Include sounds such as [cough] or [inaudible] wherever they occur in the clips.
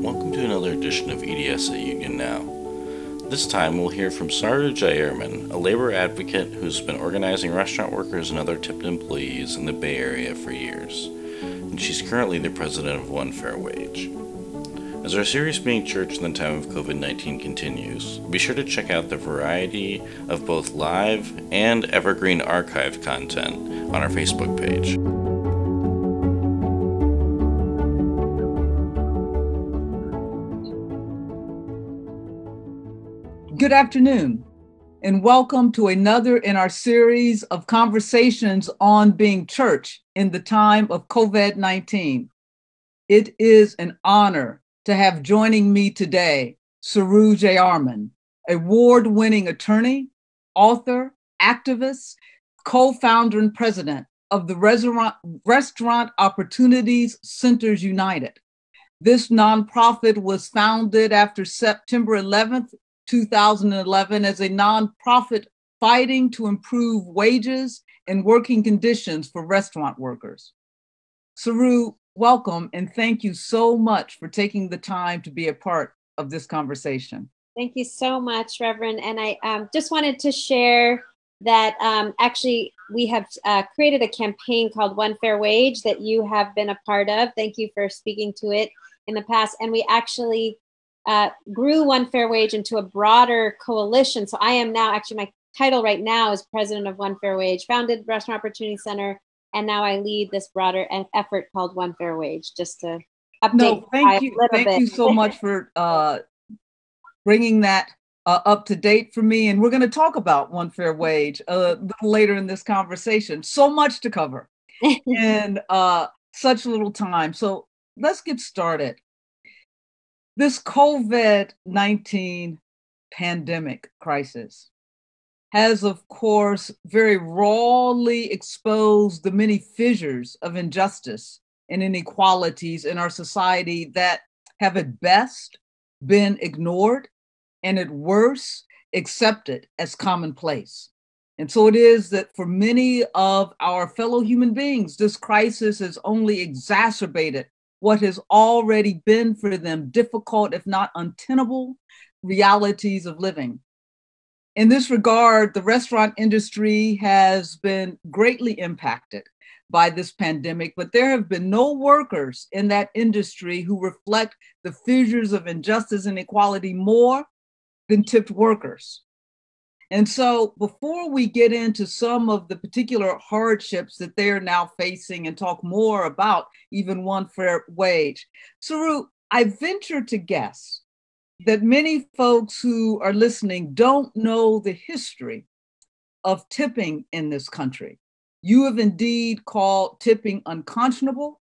Welcome to another edition of EDS at Union Now. This time we'll hear from Saru Jayaraman, a labor advocate who's been organizing restaurant workers and other tipped employees in the Bay Area for years. And she's currently the president of One Fair Wage. As our series Being Church in the Time of COVID 19 continues, be sure to check out the variety of both live and evergreen archive content on our Facebook page. Good afternoon, and welcome to another in our series of conversations on being church in the time of COVID 19. It is an honor to have joining me today Saru Jayaraman, award winning attorney, author, activist, co founder, and president of the Restaurant, Restaurant Opportunities Centers United. This nonprofit was founded after September 11th, 2011 as a nonprofit fighting to improve wages and working conditions for restaurant workers. Saru, welcome and thank you so much for taking the time to be a part of this conversation. Thank you so much, Reverend. And I um, just wanted to share that um, actually we have uh, created a campaign called One Fair Wage that you have been a part of. Thank you for speaking to it in the past. And we actually uh, grew One Fair Wage into a broader coalition. So I am now actually my title right now is president of One Fair Wage, founded Restaurant Opportunity Center, and now I lead this broader effort called One Fair Wage. Just to update. No, thank you, thank bit. you so much for uh, bringing that uh, up to date for me. And we're going to talk about One Fair Wage a little later in this conversation. So much to cover [laughs] in uh, such little time. So let's get started. This COVID 19 pandemic crisis has, of course, very rawly exposed the many fissures of injustice and inequalities in our society that have at best been ignored and at worst accepted as commonplace. And so it is that for many of our fellow human beings, this crisis has only exacerbated what has already been for them difficult, if not untenable, realities of living. In this regard, the restaurant industry has been greatly impacted by this pandemic, but there have been no workers in that industry who reflect the fissures of injustice and inequality more than tipped workers. And so, before we get into some of the particular hardships that they are now facing and talk more about even one fair wage, Saru, I venture to guess that many folks who are listening don't know the history of tipping in this country. You have indeed called tipping unconscionable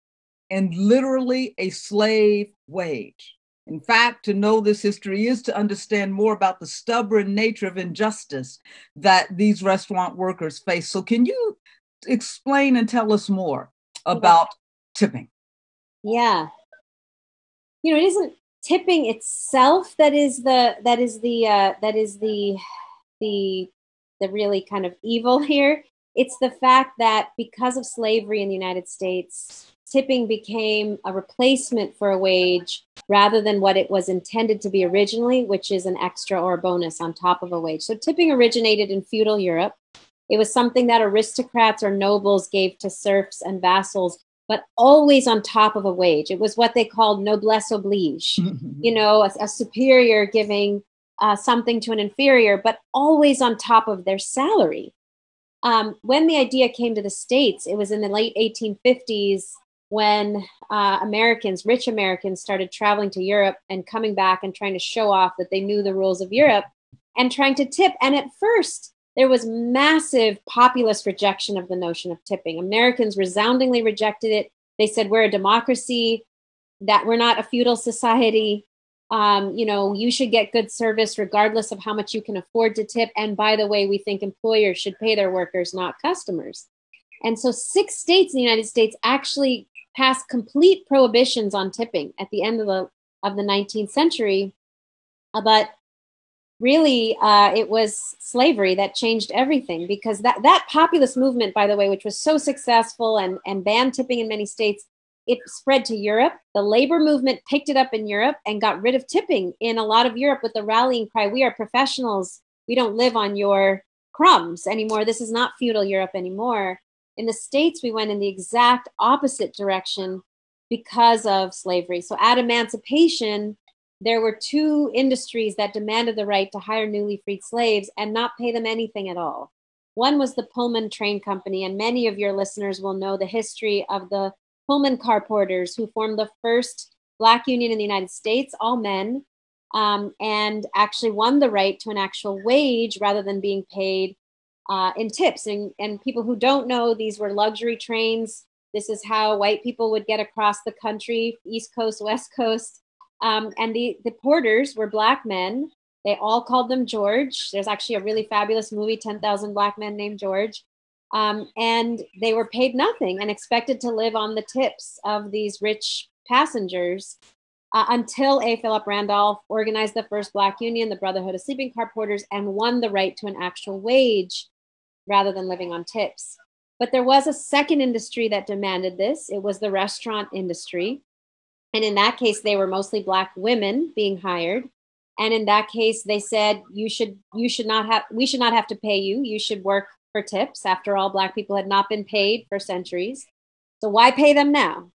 and literally a slave wage. In fact, to know this history is to understand more about the stubborn nature of injustice that these restaurant workers face. So, can you explain and tell us more about tipping? Yeah. You know, it isn't tipping itself that is the that is the uh, that is the the the really kind of evil [laughs] here. It's the fact that because of slavery in the United States, tipping became a replacement for a wage rather than what it was intended to be originally, which is an extra or a bonus on top of a wage. So tipping originated in feudal Europe. It was something that aristocrats or nobles gave to serfs and vassals, but always on top of a wage. It was what they called noblesse oblige, [laughs] you know, a, a superior giving uh, something to an inferior, but always on top of their salary. Um, when the idea came to the States, it was in the late 1850s when uh, Americans, rich Americans, started traveling to Europe and coming back and trying to show off that they knew the rules of Europe and trying to tip. And at first, there was massive populist rejection of the notion of tipping. Americans resoundingly rejected it. They said, We're a democracy, that we're not a feudal society. Um, you know, you should get good service regardless of how much you can afford to tip. And by the way, we think employers should pay their workers, not customers. And so, six states in the United States actually passed complete prohibitions on tipping at the end of the of the 19th century. Uh, but really, uh, it was slavery that changed everything because that that populist movement, by the way, which was so successful and and banned tipping in many states, it spread to Europe. The labor movement picked it up in Europe and got rid of tipping in a lot of Europe with the rallying cry We are professionals. We don't live on your crumbs anymore. This is not feudal Europe anymore. In the States, we went in the exact opposite direction because of slavery. So at emancipation, there were two industries that demanded the right to hire newly freed slaves and not pay them anything at all. One was the Pullman Train Company, and many of your listeners will know the history of the Pullman car porters who formed the first Black union in the United States, all men, um, and actually won the right to an actual wage rather than being paid uh, in tips. And, and people who don't know, these were luxury trains. This is how white people would get across the country, East Coast, West Coast. Um, and the, the porters were Black men. They all called them George. There's actually a really fabulous movie, 10,000 Black Men Named George. Um, and they were paid nothing and expected to live on the tips of these rich passengers uh, until A. Philip Randolph organized the first Black Union, the Brotherhood of Sleeping Car Porters, and won the right to an actual wage rather than living on tips. But there was a second industry that demanded this it was the restaurant industry. And in that case, they were mostly Black women being hired. And in that case, they said, you should, you should not have, we should not have to pay you. You should work for tips. After all, Black people had not been paid for centuries. So why pay them now?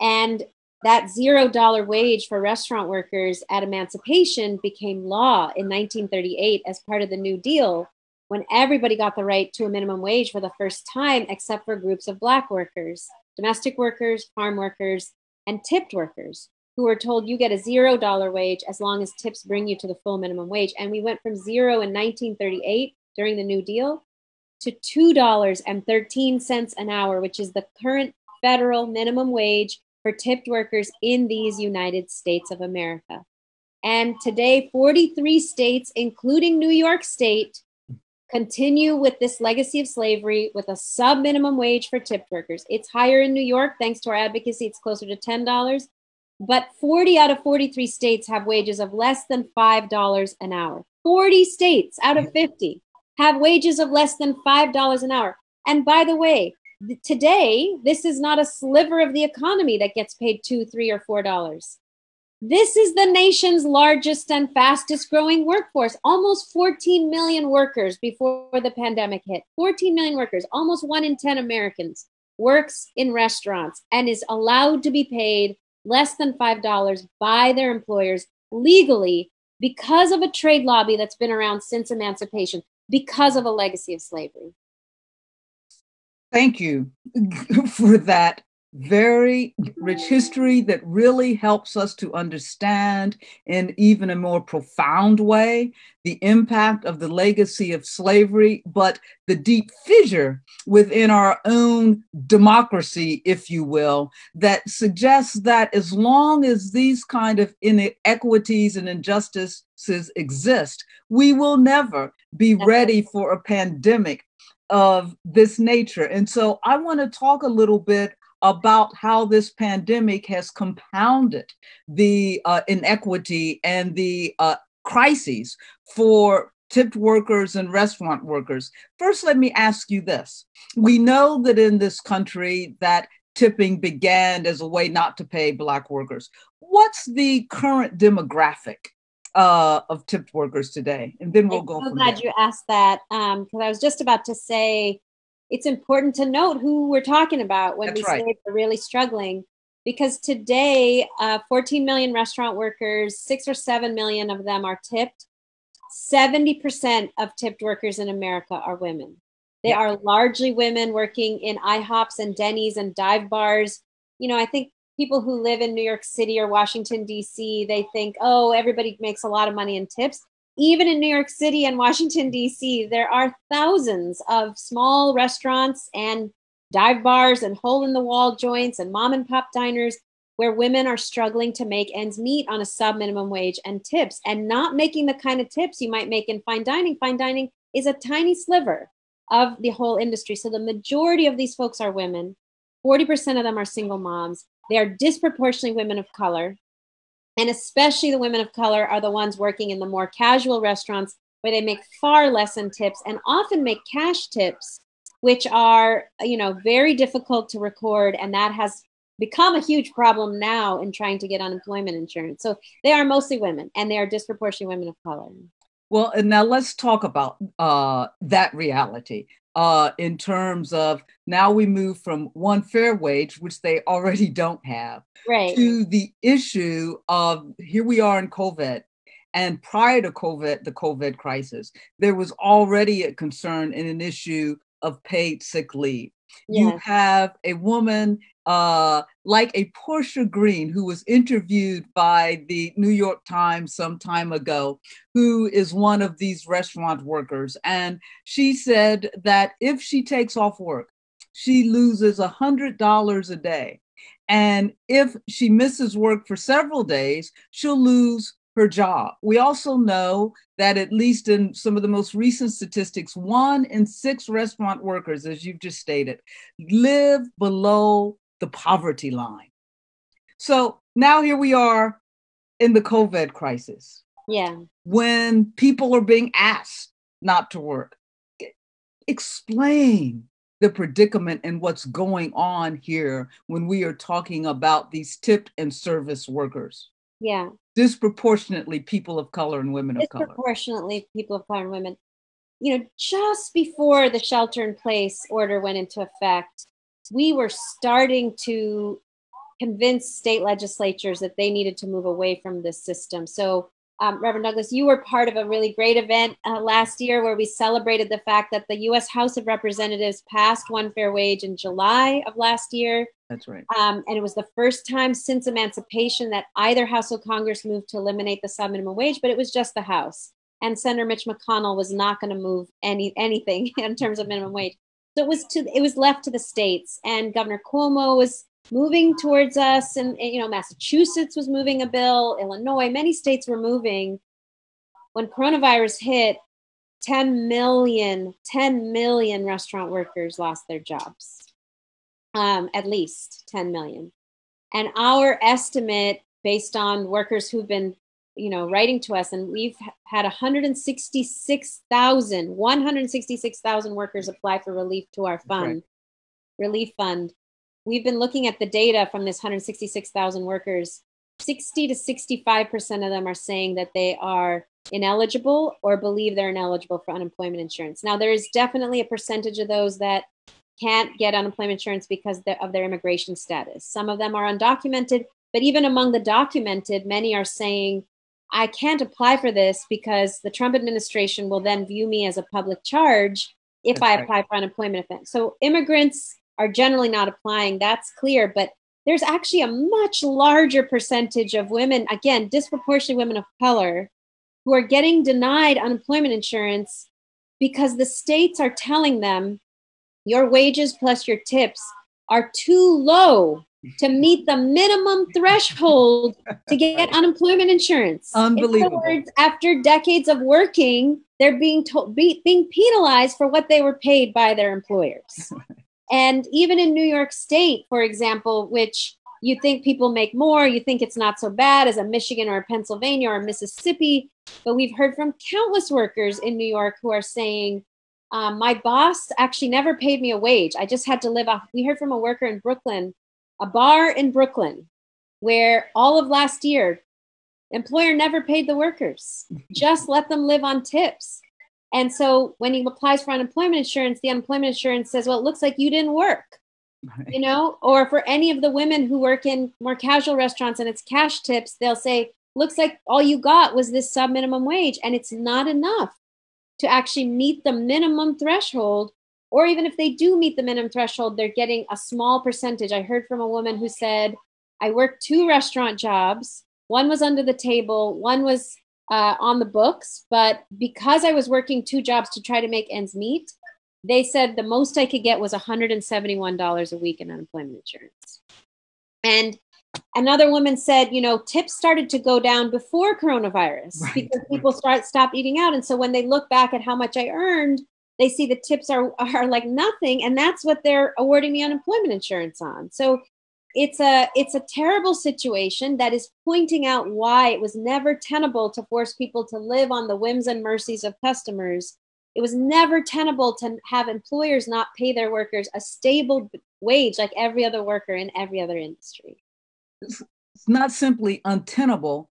And that zero dollar wage for restaurant workers at emancipation became law in 1938 as part of the New Deal when everybody got the right to a minimum wage for the first time, except for groups of Black workers, domestic workers, farm workers, and tipped workers who were told you get a zero dollar wage as long as tips bring you to the full minimum wage. And we went from zero in 1938 during the New Deal to $2.13 an hour, which is the current federal minimum wage for tipped workers in these United States of America. And today, 43 states, including New York State, continue with this legacy of slavery with a sub minimum wage for tipped workers. It's higher in New York, thanks to our advocacy, it's closer to $10. But 40 out of 43 states have wages of less than $5 an hour. 40 states out of 50 have wages of less than $5 an hour. And by the way, today, this is not a sliver of the economy that gets paid two, three, or four dollars. This is the nation's largest and fastest growing workforce. Almost 14 million workers before the pandemic hit. 14 million workers, almost one in 10 Americans works in restaurants and is allowed to be paid less than $5 by their employers legally because of a trade lobby that's been around since emancipation because of a legacy of slavery. Thank you [laughs] for that very rich history that really helps us to understand in even a more profound way the impact of the legacy of slavery, but the deep fissure within our own democracy, if you will, that suggests that as long as these kind of inequities and injustices exist, we will never be ready for a pandemic of this nature. And so I want to talk a little bit about how this pandemic has compounded the uh, inequity and the uh, crises for tipped workers and restaurant workers. First, let me ask you this. We know that in this country that tipping began as a way not to pay black workers. What's the current demographic uh, of tipped workers today? And then we'll go. I'm go. So glad there. you asked that because um, I was just about to say it's important to note who we're talking about when That's we right. say they're really struggling. Because today, uh, 14 million restaurant workers, six or seven million of them are tipped. 70% of tipped workers in America are women. They are largely women working in IHOPs and Denny's and dive bars. You know, I think people who live in New York City or Washington, D.C., they think, oh, everybody makes a lot of money in tips. Even in New York City and Washington, D.C., there are thousands of small restaurants and dive bars and hole in the wall joints and mom and pop diners where women are struggling to make ends meet on a sub minimum wage and tips and not making the kind of tips you might make in fine dining. Fine dining is a tiny sliver of the whole industry. So the majority of these folks are women. 40% of them are single moms. They are disproportionately women of color. And especially the women of color are the ones working in the more casual restaurants where they make far less in tips and often make cash tips, which are, you know, very difficult to record. And that has become a huge problem now in trying to get unemployment insurance. So they are mostly women and they are disproportionately women of color. Well, and now let's talk about uh, that reality uh, in terms of now we move from one fair wage, which they already don't have, right. to the issue of here we are in COVID. And prior to COVID, the COVID crisis, there was already a concern and an issue of paid sick leave. Yes. You have a woman uh, like a Portia Green, who was interviewed by the New York Times some time ago, who is one of these restaurant workers. And she said that if she takes off work, she loses $100 a day. And if she misses work for several days, she'll lose her job. We also know that, at least in some of the most recent statistics, one in six restaurant workers, as you've just stated, live below the poverty line. So now here we are in the COVID crisis. Yeah. When people are being asked not to work. Explain the predicament and what's going on here when we are talking about these tipped and service workers. Yeah. Disproportionately people of color and women of color. Disproportionately people of color and women. You know, just before the shelter in place order went into effect, we were starting to convince state legislatures that they needed to move away from this system. So, um, Reverend Douglas, you were part of a really great event uh, last year where we celebrated the fact that the U.S. House of Representatives passed one fair wage in July of last year. That's right. Um, and it was the first time since emancipation that either House of Congress moved to eliminate the sub minimum wage, but it was just the House. And Senator Mitch McConnell was not going to move any anything [laughs] in terms of minimum wage. So it was to it was left to the states, and Governor Cuomo was moving towards us, and, you know Massachusetts was moving a bill, Illinois, many states were moving. When coronavirus hit, 10 million, 10 million restaurant workers lost their jobs. Um, at least 10 million. And our estimate, based on workers who've been you know writing to us and we've had 166,000 166,000 workers apply for relief to our fund relief fund. We've been looking at the data from this 166,000 workers. 60 to 65% of them are saying that they are ineligible or believe they're ineligible for unemployment insurance. Now there is definitely a percentage of those that can't get unemployment insurance because of their immigration status some of them are undocumented but even among the documented many are saying I can't apply for this because the Trump administration will then view me as a public charge if that's I apply right. for unemployment offense. So immigrants are generally not applying. That's clear, but there's actually a much larger percentage of women, again, disproportionately women of color, who are getting denied unemployment insurance because the states are telling them your wages plus your tips are too low to meet the minimum threshold to get unemployment insurance. Unbelievable. Words, after decades of working, they're being told, be, being penalized for what they were paid by their employers. [laughs] and even in New York State, for example, which you think people make more, you think it's not so bad as a Michigan or a Pennsylvania or a Mississippi, but we've heard from countless workers in New York who are saying, um, my boss actually never paid me a wage. I just had to live off. We heard from a worker in Brooklyn a bar in Brooklyn where all of last year, employer never paid the workers, [laughs] just let them live on tips. And so when he applies for unemployment insurance, the unemployment insurance says, well, it looks like you didn't work. Right. You know, or for any of the women who work in more casual restaurants and it's cash tips, they'll say, looks like all you got was this sub minimum wage and it's not enough to actually meet the minimum threshold or even if they do meet the minimum threshold, they're getting a small percentage. I heard from a woman who said, I worked two restaurant jobs. One was under the table, one was uh, on the books. But because I was working two jobs to try to make ends meet, they said the most I could get was $171 a week in unemployment insurance. And another woman said, you know, tips started to go down before coronavirus right. because people start stop eating out. And so when they look back at how much I earned, they see the tips are [laughs] are like nothing and that's what they're awarding me unemployment insurance on so it's a it's a terrible situation that is pointing out why it was never tenable to force people to live on the whims and mercies of customers it was never tenable to have employers not pay their workers a stable wage like every other worker in every other industry. It's not simply untenable,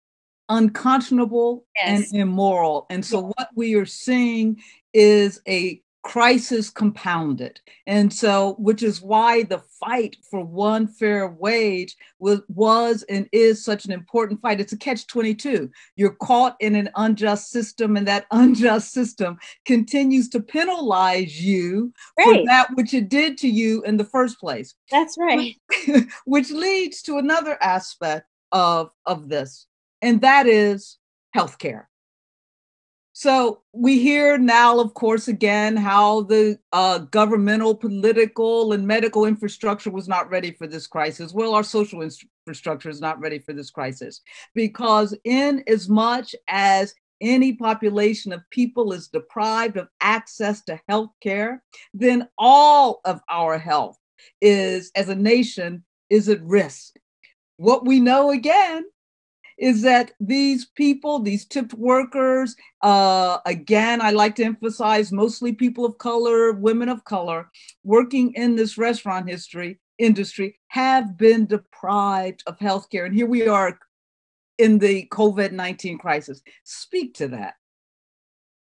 unconscionable yes. and immoral. And so, what we are seeing is a crisis compounded. And so, which is why the fight for one fair wage was, was and is such an important fight. It's a catch 22. You're caught in an unjust system, and that [laughs] unjust system continues to penalize you right. for that which it did to you in the first place. That's right. which [laughs] leads to another aspect of, of this, and that is healthcare. So we hear now, of course, again, how the uh, governmental, political, and medical infrastructure was not ready for this crisis. Well, our social infrastructure is not ready for this crisis because, in as much as any population of people is deprived of access to health care, then all of our health is, as a nation, is at risk. What we know again is that these people, these tipped workers, uh, again, I like to emphasize mostly people of color, women of color, working in this restaurant history industry have been deprived of health care. And here we are in the COVID 19 crisis. Speak to that.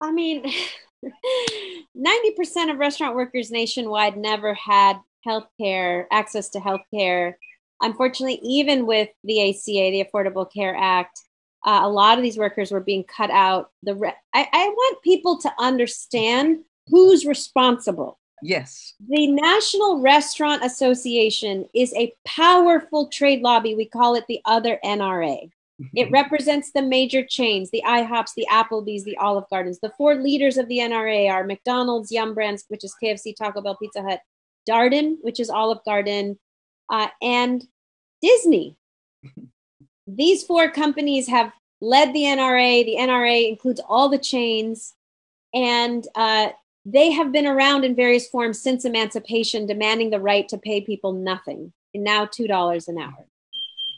I mean, [laughs] 90% of restaurant workers nationwide never had health care, access to health care unfortunately, even with the ACA, the Affordable Care Act, uh, a lot of these workers were being cut out. The re- I, I want people to understand who's responsible. Yes. The National Restaurant Association is a powerful trade lobby. We call it the other NRA. It represents the major chains, the IHOPs, the Applebee's, the Olive Gardens. The four leaders of the NRA are McDonald's, Yum Brands, which is KFC, Taco Bell, Pizza Hut, Darden, which is Olive Garden, uh, and Disney. [laughs] These four companies have led the NRA. The NRA includes all the chains, and uh, they have been around in various forms since emancipation, demanding the right to pay people nothing, and now $2 an hour.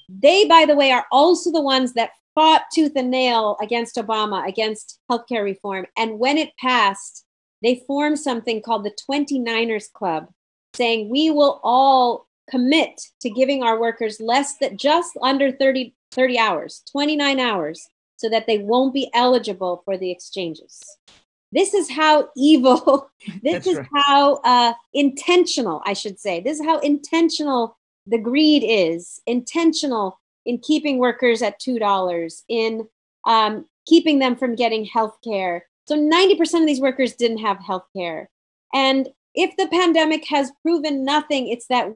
They, by the way, are also the ones that fought tooth and nail against Obama, against healthcare reform. And when it passed, they formed something called the 29ers Club, saying we will all commit to giving our workers less than just under 30, 30 hours, 29 hours, so that they won't be eligible for the exchanges. This is how evil, [laughs] this That's is right. how uh, intentional, I should say, this is how intentional the greed is, intentional in keeping workers at $2, in um, keeping them from getting health care. So 90% of these workers didn't have health care. And if the pandemic has proven nothing, it's that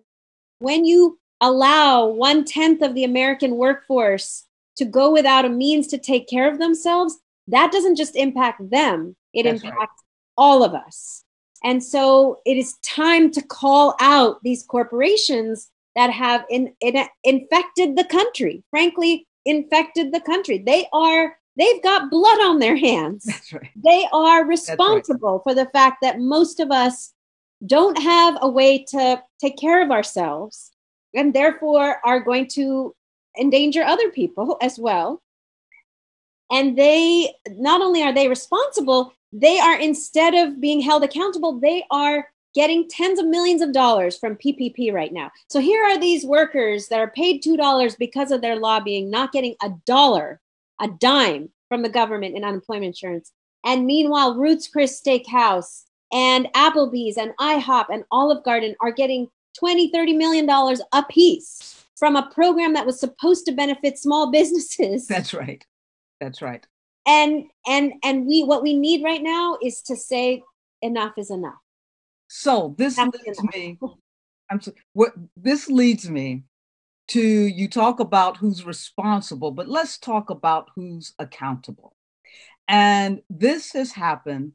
when you allow one tenth of the American workforce to go without a means to take care of themselves, that doesn't just impact them, it That's impacts right. all of us. And so it is time to call out these corporations that have in, in, infected the country, frankly, infected the country. They are they've got blood on their hands. Right. They are responsible right. for the fact that most of us don't have a way to take care of ourselves and therefore are going to endanger other people as well. And they not only are they responsible, they are instead of being held accountable, they are getting tens of millions of dollars from PPP right now. So here are these workers that are paid $2 because of their lobbying, not getting a dollar, a dime from the government in unemployment insurance. And meanwhile, Ruth's Chris Steakhouse and Applebee's and IHOP and Olive Garden are getting 20, 30 million dollars a piece from a program that was supposed to benefit small [laughs] businesses. That's right. That's right. And and and we what we need right now is to say enough is enough. So this enough leads me I'm so, what this leads me to you talk about who's responsible, but let's talk about who's accountable. And this has happened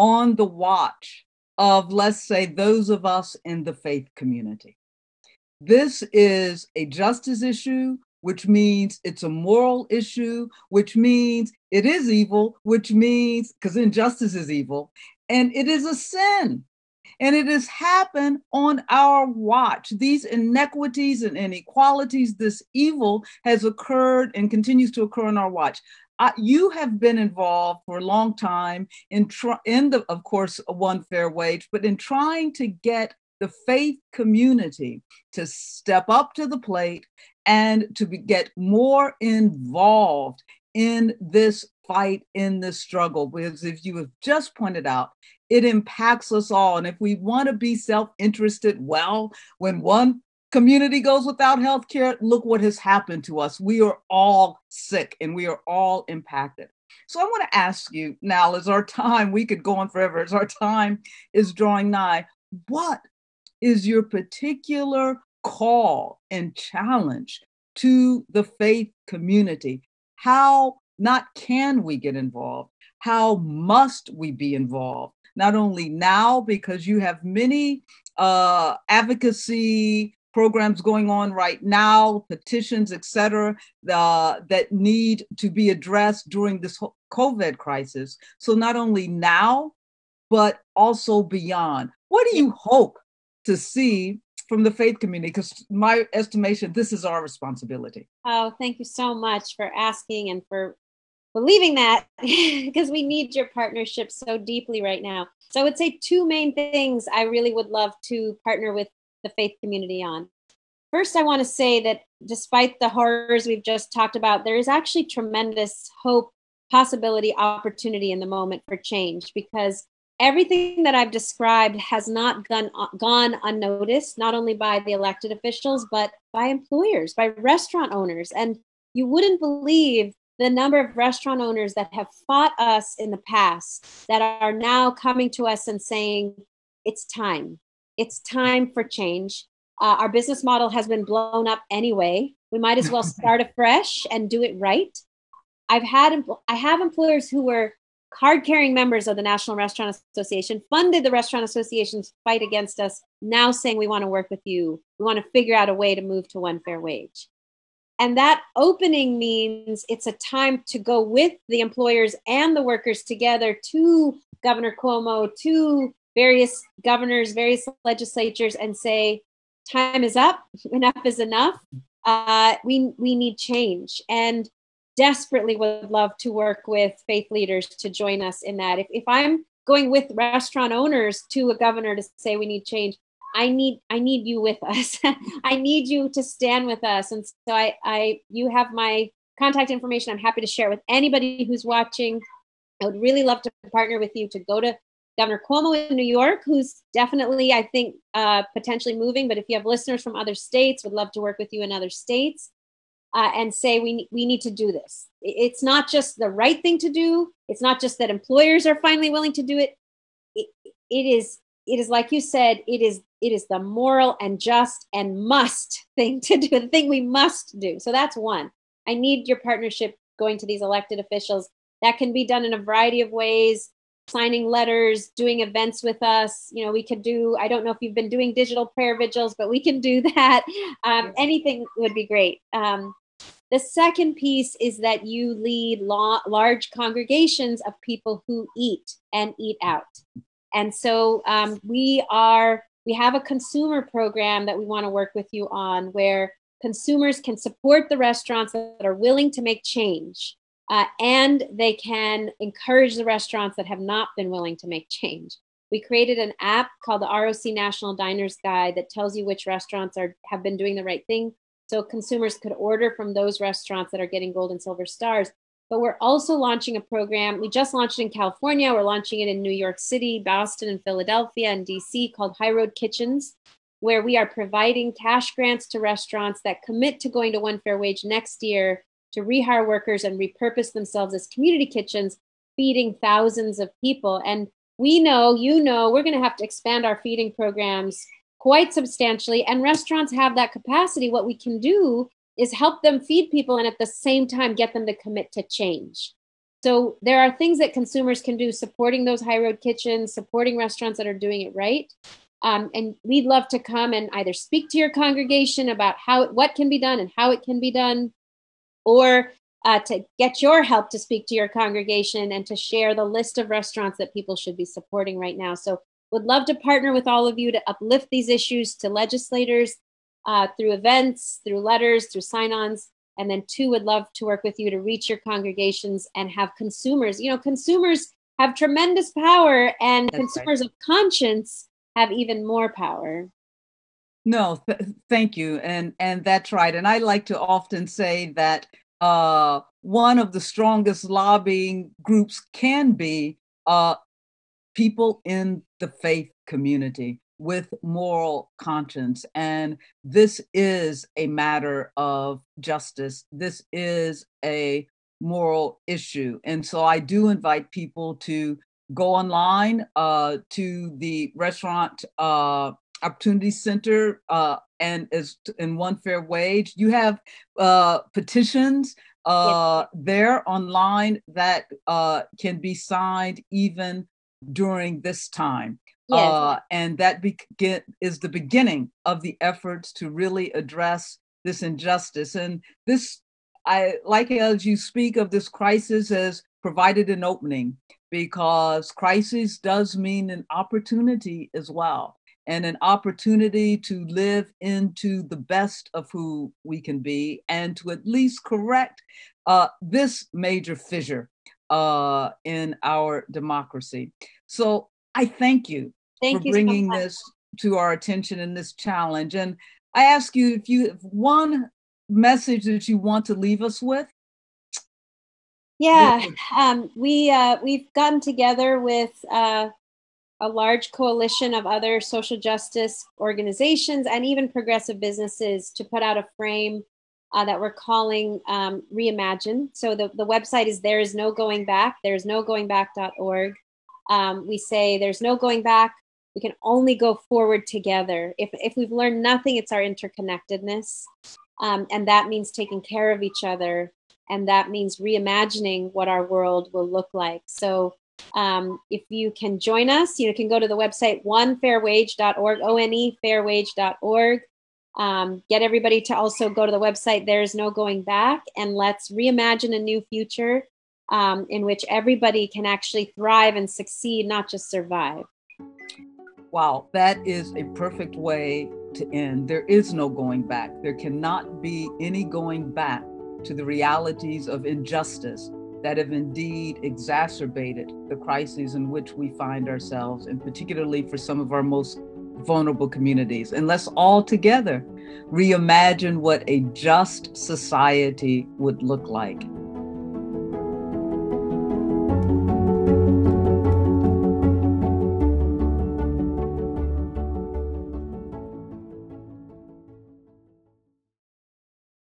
on the watch of, let's say, those of us in the faith community. This is a justice issue, which means it's a moral issue, which means it is evil, which means because injustice is evil, and it is a sin. And it has happened on our watch. These inequities and inequalities, this evil has occurred and continues to occur on our watch. Uh, you have been involved for a long time in, tr- in the, of course, one fair wage, but in trying to get the faith community to step up to the plate and to be, get more involved in this fight, in this struggle. Because if you have just pointed out, it impacts us all. And if we want to be self interested, well, when one community goes without health care, look what has happened to us. We are all sick and we are all impacted. So I want to ask you now, as our time, we could go on forever, as our time is drawing nigh, what is your particular call and challenge to the faith community? How not can we get involved? How must we be involved? Not only now, because you have many uh, advocacy programs going on right now, petitions, et cetera, uh, that need to be addressed during this COVID crisis. So not only now, but also beyond. What do you hope to see from the faith community? Because my estimation, this is our responsibility. Oh, thank you so much for asking and for believing that [laughs] because we need your partnership so deeply right now. So I would say two main things I really would love to partner with the faith community on. First, I want to say that despite the horrors we've just talked about, there is actually tremendous hope, possibility, opportunity in the moment for change because everything that I've described has not gone, gone unnoticed, not only by the elected officials, but by employers, by restaurant owners. And you wouldn't believe the number of restaurant owners that have fought us in the past that are now coming to us and saying, it's time. It's time for change. Uh, our business model has been blown up anyway. We might as well [laughs] start afresh and do it right. I've had I have employers who were card carrying members of the National Restaurant Association funded the Restaurant Association's fight against us, now saying we want to work with you. We want to figure out a way to move to one fair wage. And that opening means it's a time to go with the employers and the workers together to Governor Cuomo, to various governors, various legislatures, and say, time is up, [laughs] enough is enough. Uh, we, we need change. And desperately would love to work with faith leaders to join us in that. If, if I'm going with restaurant owners to a governor to say we need change, I need I need you with us. [laughs] I need you to stand with us. And so I I you have my contact information. I'm happy to share with anybody who's watching. I would really love to partner with you to go to Governor Cuomo in New York, who's definitely, I think, uh, potentially moving. But if you have listeners from other states, would love to work with you in other states uh, and say we we need to do this. It's not just the right thing to do. It's not just that employers are finally willing to do it. It, it is it is like you said. It is it is the moral and just and must [laughs] thing to do. The thing we must do. So that's one. I need your partnership going to these elected officials. That can be done in a variety of ways signing letters, doing events with us. You know, we could do, I don't know if you've been doing digital prayer vigils, but we can do [laughs] that. Um, anything would be great. Um, the second piece is that you lead law, large congregations of people who eat and eat out. And so um, we are, we have a consumer program that we want to work with you on where consumers can support the restaurants that are willing to make change. Uh, and they can encourage the restaurants that have not been willing to make change. We created an app called the ROC National Diners Guide that tells you which restaurants are have been doing the right thing, so consumers could order from those restaurants that are getting gold and silver stars. But we're also launching a program. We just launched it in California. We're launching it in New York City, Boston, and Philadelphia, and DC called High Road Kitchens, where we are providing cash grants to restaurants that commit to going to one fair wage next year to rehire workers and repurpose themselves as community kitchens, feeding thousands of people. And we know, you know, we're going to have to expand our feeding programs quite substantially. And restaurants have that capacity. What we can do is help them feed people and at the same time get them to commit to change. So there are things that consumers can do supporting those high road kitchens, supporting restaurants that are doing it right. Um, and we'd love to come and either speak to your congregation about how what can be done and how it can be done, or uh, to get your help to speak to your congregation and to share the list of restaurants that people should be supporting right now. So would love to partner with all of you to uplift these issues to legislators uh, through events, through letters, through sign ons. And then, two, would love to work with you to reach your congregations and have consumers. You know, consumers have tremendous power, and That's consumers right. of conscience have even more power. No, th- thank you, and and that's right. And I like to often say that uh, one of the strongest lobbying groups can be uh, people in the faith community with moral conscience. And this is a matter of justice. This is a moral issue. And so I do invite people to go online uh, to the restaurant uh, opportunity center uh, and as in one fair wage you have uh, petitions uh, yes. there online that uh, can be signed even during this time yes. Uh, and that begin, is the beginning of the efforts to really address this injustice and this i like as you speak of this crisis as provided an opening because crisis does mean an opportunity as well and an opportunity to live into the best of who we can be and to at least correct uh, this major fissure uh, in our democracy. So I thank you thank for you bringing so this to our attention in this challenge. And I ask you if you have one message that you want to leave us with. Yeah, um, we uh, we've gotten together with uh, a large coalition of other social justice organizations and even progressive businesses to put out a frame uh, that we're calling um, Reimagine. So the, the website is There Is No Going Back, there's no going back.org. Um, we say there's no going back. We can only go forward together. If, if we've learned nothing, it's our interconnectedness. Um, and that means taking care of each other. And that means reimagining what our world will look like. So um, if you can join us, you can go to the website onefairwage.org, O-N-E fairwage.org. Um, get everybody to also go to the website There's No Going Back and let's reimagine a new future um, in which everybody can actually thrive and succeed, not just survive. Wow, that is a perfect way to end. There is no going back. There cannot be any going back to the realities of injustice that have indeed exacerbated the crises in which we find ourselves, and particularly for some of our most vulnerable communities. And let's all together reimagine what a just society would look like.